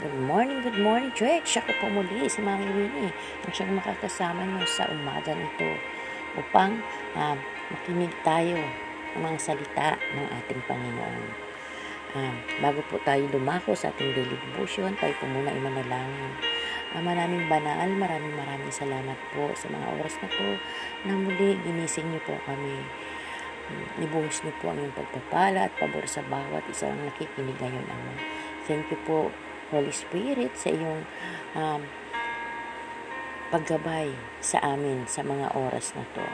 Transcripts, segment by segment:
Good morning, good morning, church. Ako po muli si Mami Winnie ang siyang makakasama niyo sa umagang ito upang uh, makinig tayo ng mga salita ng ating Panginoon. Uh, bago po tayo dumako sa ating daily devotion, tayo po muna ay manalangin. Uh, maraming banal, maraming maraming salamat po sa mga oras na po na muli ginising niyo po kami. Um, ibuhos niyo po ang iyong pagpapala at pabor sa bawat isang nakikinig ngayon, Ama. Thank you po Holy Spirit sa iyong um, paggabay sa amin sa mga oras na to.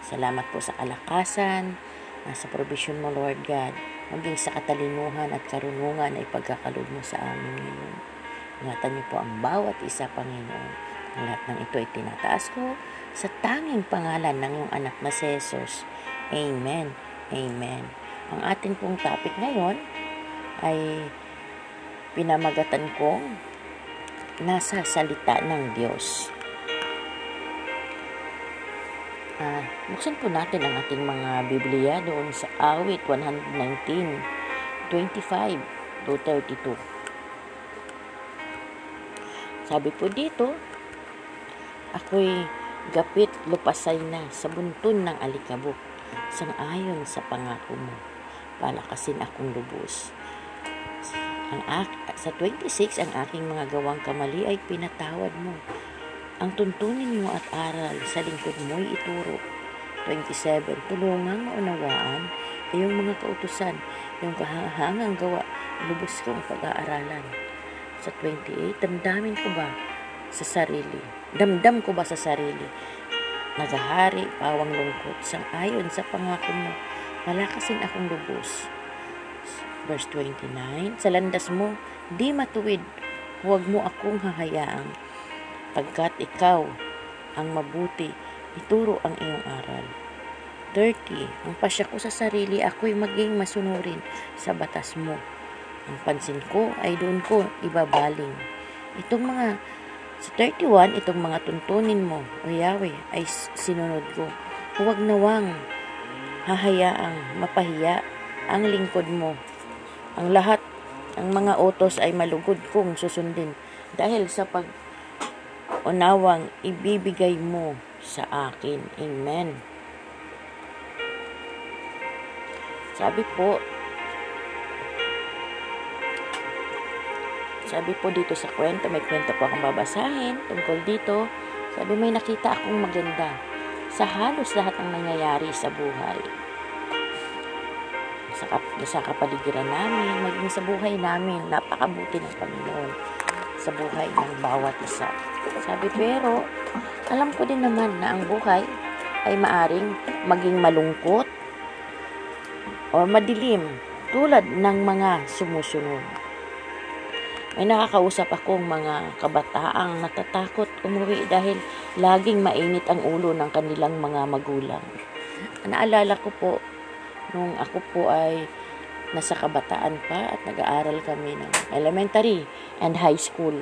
Salamat po sa kalakasan, uh, sa provision mo Lord God, maging sa katalinuhan at karunungan ay pagkakalod mo sa amin ngayon. Ingatan niyo po ang bawat isa, Panginoon. Ang lahat ng ito ay tinataas ko sa tanging pangalan ng iyong anak na si Jesus. Amen. Amen. Ang ating pong topic ngayon ay pinamagatan kong nasa salita ng Diyos. Uh, buksan po natin ang ating mga Biblia doon sa awit 119, 25 to 32. Sabi po dito, ako'y gapit lupasay na sa buntun ng alikabok, sang ayon sa pangako mo, palakasin akong lubos. Ang ak- sa 26, ang aking mga gawang kamali ay pinatawad mo. Ang tuntunin mo at aral sa lingkod mo'y ituro. 27, tulungang maunawaan iyong mga kautusan, iyong kahangang gawa, lubos kong pag-aaralan. Sa 28, damdamin ko ba sa sarili? Damdam ko ba sa sarili? Nagahari, pawang lungkot, sang ayon sa pangako mo, malakasin akong lubos verse 29, Sa landas mo, di matuwid, huwag mo akong hahayaang, pagkat ikaw ang mabuti, ituro ang iyong aral. 30. Ang pasya ko sa sarili, ako'y maging masunurin sa batas mo. Ang pansin ko ay doon ko ibabaling. Itong mga, sa 31, itong mga tuntunin mo, o Yahweh, ay sinunod ko. Huwag nawang hahayaang mapahiya ang lingkod mo ang lahat ang mga utos ay malugod kong susundin dahil sa pag unawang ibibigay mo sa akin. Amen. Sabi po, sabi po dito sa kwento, may kwento po akong babasahin tungkol dito. Sabi may nakita akong maganda sa halos lahat ng nangyayari sa buhay sa, kap sa kapaligiran namin, maging sa buhay namin, napakabuti ng Panginoon sa buhay ng bawat isa. Sabi pero, alam ko din naman na ang buhay ay maaring maging malungkot o madilim tulad ng mga sumusunod. May nakakausap akong mga kabataang natatakot umuwi dahil laging mainit ang ulo ng kanilang mga magulang. Naalala ko po nung ako po ay nasa kabataan pa at nag-aaral kami ng elementary and high school.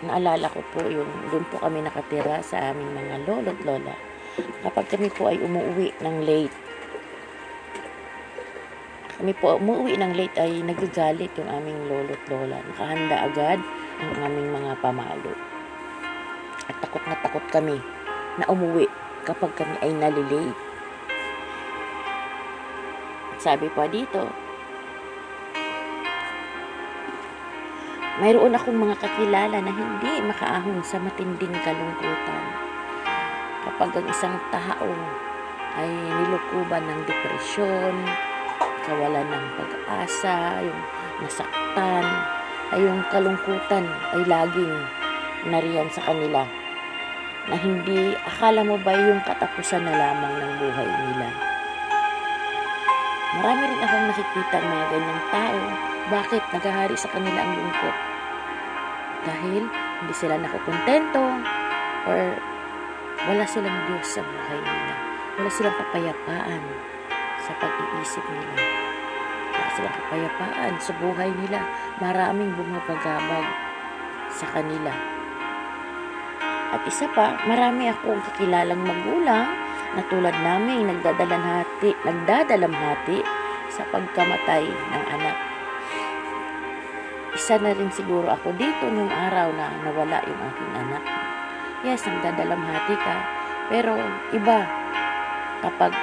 Naalala ko po yung doon po kami nakatira sa aming mga lolo at lola. Kapag kami po ay umuwi ng late, kami po umuwi ng late ay nagagalit yung aming lolo at lola. Nakahanda agad ang aming mga pamalo. At takot na takot kami na umuwi kapag kami ay nalilate. Sabi pa dito, mayroon akong mga kakilala na hindi makaahon sa matinding kalungkutan. Kapag ang isang tao ay nilukuban ng depresyon, kawalan ng pag-asa, yung nasaktan, ay yung kalungkutan ay laging nariyan sa kanila na hindi akala mo ba yung katapusan na lamang ng buhay nila. Marami rin akong nakikita ng mga ganyang tao. Bakit nagahari sa kanila ang lungkot? Dahil hindi sila nakukontento or wala silang Diyos sa buhay nila. Wala silang kapayapaan sa pag-iisip nila. Wala silang kapayapaan sa buhay nila. Maraming bumabagabag sa kanila. At isa pa, marami akong kakilalang magulang na tulad namin nagdadalamhati, nagdadalamhati sa pagkamatay ng anak. isa na rin siguro ako dito nung araw na nawala yung aking anak. Yes, nagdadalamhati ka. Pero iba kapag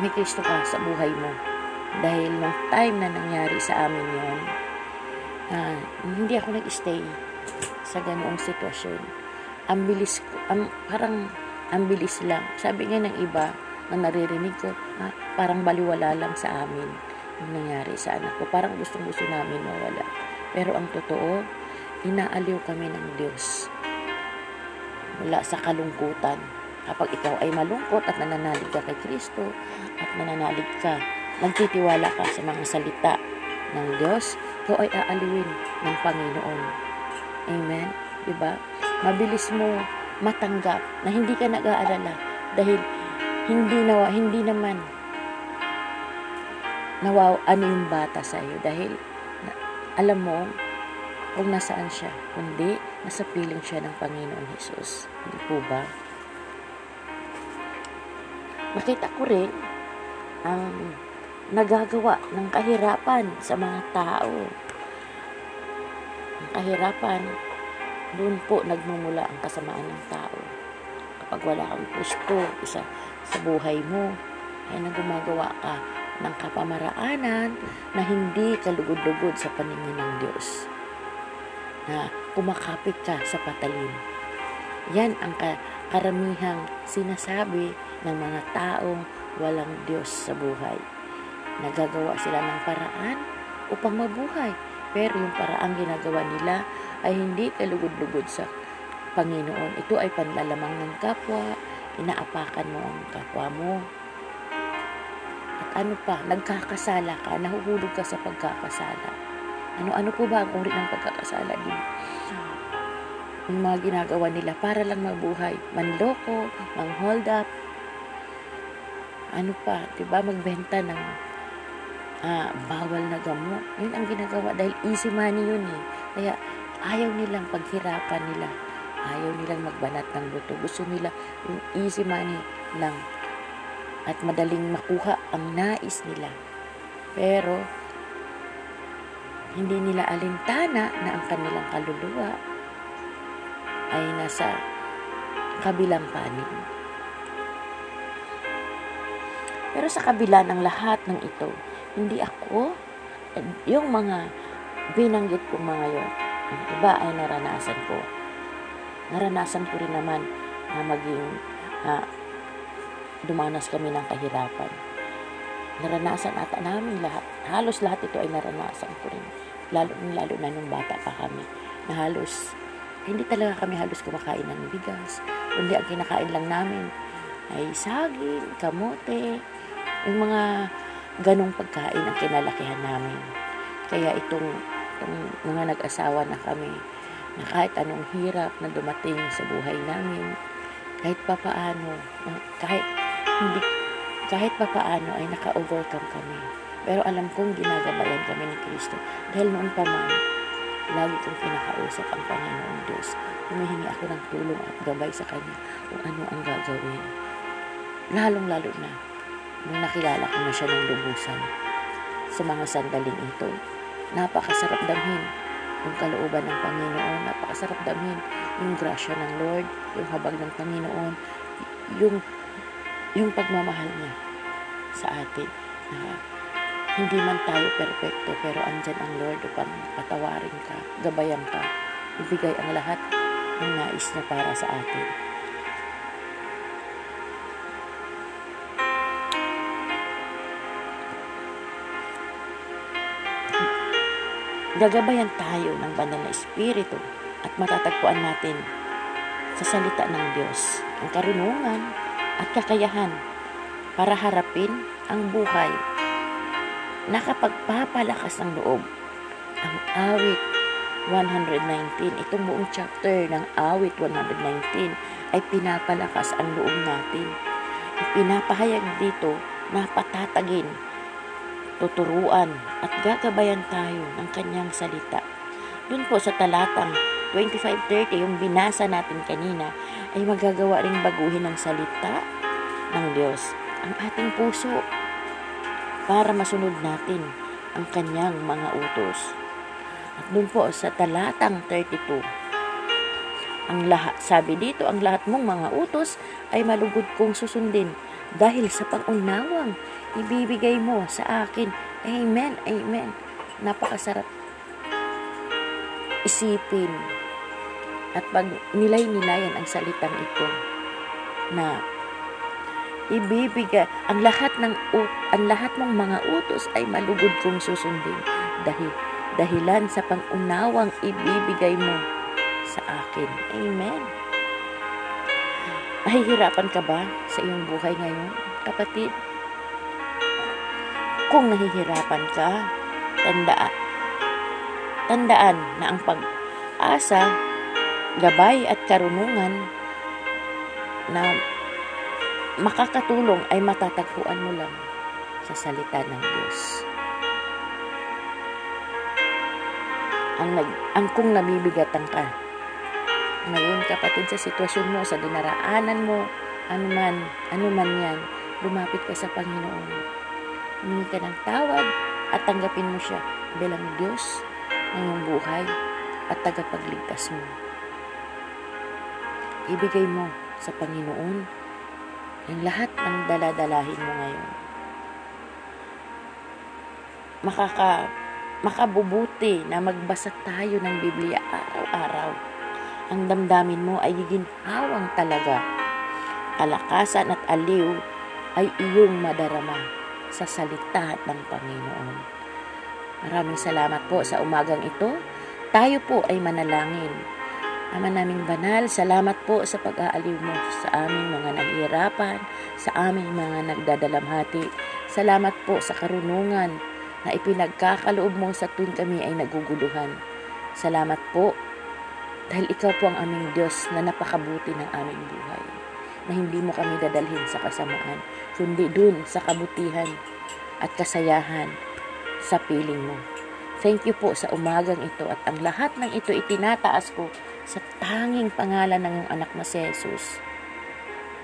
may Kristo ka sa buhay mo. Dahil nung time na nangyari sa amin yon, uh, hindi ako nag-stay sa ganoong sitwasyon. Ang bilis ang, parang ang bilis lang. Sabi nga ng iba na naririnig ko, ah, parang baliwala lang sa amin yung nangyari sa anak ko. Parang gustong gusto namin mawala. Pero ang totoo, inaaliw kami ng Diyos mula sa kalungkutan. Kapag ikaw ay malungkot at nananalig ka kay Kristo at nananalig ka, nagtitiwala ka sa mga salita ng Diyos, ikaw ay aaliwin ng Panginoon. Amen? Diba? Mabilis mo matanggap na hindi ka nag-aalala dahil hindi nawa, hindi naman nawaw ano yung bata sa iyo dahil na, alam mo kung nasaan siya kundi nasa piling siya ng Panginoon Jesus. Hindi po ba? Nakita ko rin ang nagagawa ng kahirapan sa mga tao. Ang kahirapan, doon po nagmumula ang kasamaan ng tao. Kapag wala kang gusto isa sa buhay mo, ay na gumagawa ka ng kapamaraanan na hindi kalugod-lugod sa paningin ng Diyos. Na kumakapit ka sa patalim. Yan ang karamihang sinasabi ng mga taong walang Diyos sa buhay. Nagagawa sila ng paraan upang mabuhay. Pero yung paraan ginagawa nila ay hindi kalugod-lugod sa Panginoon. Ito ay panlalamang ng kapwa, inaapakan mo ang kapwa mo. At ano pa, nagkakasala ka, nahuhulog ka sa pagkakasala. Ano-ano po ba ang uri ng pagkakasala din? Yung mga ginagawa nila para lang mabuhay. Manloko, mang-hold up, ano pa, 'di ba, magbenta ng ah, bawal na gamot. Yun ang ginagawa dahil easy money yun eh. Kaya ayaw nilang paghirapan nila. Ayaw nilang magbanat ng buto. Gusto nila yung easy money lang. At madaling makuha ang nais nila. Pero, hindi nila alintana na ang kanilang kaluluwa ay nasa kabilang panig. Pero sa kabila ng lahat ng ito, hindi ako, yung mga binanggit ko mga ang iba ay naranasan ko. Naranasan ko rin naman na maging uh, dumanas kami ng kahirapan. Naranasan ata namin lahat. Halos lahat ito ay naranasan ko rin. Lalo, lalo na nung bata pa kami. Na halos, hindi talaga kami halos kumakain ng bigas. Kundi ang kinakain lang namin ay saging, kamote, yung mga ganong pagkain ang kinalakihan namin. Kaya itong, itong mga nag-asawa na kami, na kahit anong hirap na dumating sa buhay namin, kahit papaano, kahit hindi, kahit papaano ay naka-overcome kami. Pero alam kong ginagabayan kami ni Kristo. Dahil noon pa man, lagi kong pinakausap ang Panginoong Diyos. Humihingi ako ng tulong at gabay sa Kanya kung ano ang gagawin. Lalong-lalo na nung nakilala ko na siya ng lubusan sa mga sandaling ito. Napakasarap damhin yung kalooban ng Panginoon. Napakasarap damhin yung grasya ng Lord, yung habag ng Panginoon, yung, yung pagmamahal niya sa atin. Na hindi man tayo perpekto, pero andyan ang Lord upang patawarin ka, gabayan ka, ibigay ang lahat ng nais niya para sa atin. Gagabayan tayo ng banal na espiritu at matatagpuan natin sa salita ng Diyos ang karunungan at kakayahan para harapin ang buhay. Nakapagpapalakas ng loob ang awit 119. Itong buong chapter ng awit 119 ay pinapalakas ang loob natin. Pinapahayag dito na patatagin tuturuan at gagabayan tayo ng kanyang salita. Dun po sa talatang 25.30, yung binasa natin kanina, ay magagawa ring baguhin ng salita ng Diyos ang ating puso para masunod natin ang kanyang mga utos. At dun po sa talatang 32, ang lahat, sabi dito, ang lahat mong mga utos ay malugod kong susundin dahil sa pangunawang ibibigay mo sa akin. Amen, amen. Napakasarap isipin at pag nilay-nilayan ang salitang ito na ibibigay ang lahat ng ang lahat ng mga utos ay malugod kong susundin dahil dahilan sa pangunawang ibibigay mo sa akin. Amen. Nahihirapan ka ba sa iyong buhay ngayon, kapatid? Kung nahihirapan ka, tandaan, tandaan na ang pag-asa, gabay at karunungan na makakatulong ay matatagpuan mo lang sa salita ng Diyos. Ang, nag, ang kung nabibigatan ka, ngayon kapatid sa sitwasyon mo, sa dinaraanan mo, anuman, anuman yan, lumapit ka sa Panginoon. Humingi ka ng tawad at tanggapin mo siya bilang Diyos ng iyong buhay at tagapagligtas mo. Ibigay mo sa Panginoon ang lahat ng daladalahin mo ngayon. Makaka, makabubuti na magbasa tayo ng Biblia araw-araw. Ang damdamin mo ay giginhawang talaga. Kalakasan at aliw ay iyong madarama sa salita ng Panginoon. Maraming salamat po sa umagang ito. Tayo po ay manalangin. Ama naming banal, salamat po sa pag-aaliw mo sa aming mga nahihirapan, sa aming mga nagdadalamhati. Salamat po sa karunungan na ipinagkakaloob mo sa tuwing kami ay naguguluhan. Salamat po dahil ikaw po ang aming Diyos na napakabuti ng aming buhay. Na hindi mo kami dadalhin sa kasamaan, kundi dun sa kabutihan at kasayahan sa piling mo. Thank you po sa umagang ito at ang lahat ng ito itinataas ko sa tanging pangalan ng anak na si Jesus.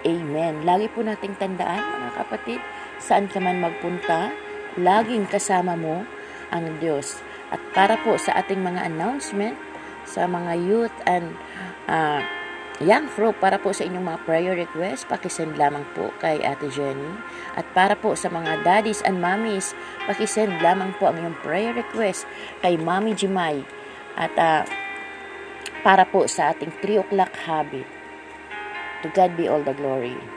Amen. Lagi po nating tandaan, mga kapatid, saan ka man magpunta, laging kasama mo ang Diyos. At para po sa ating mga announcement, sa mga youth and uh, young group, para po sa inyong mga prayer request, pakisend lamang po kay Ate Jenny. At para po sa mga daddies and mommies, pakisend lamang po ang inyong prayer request kay Mami Jimay. At uh, para po sa ating 3 o'clock habit. To God be all the glory.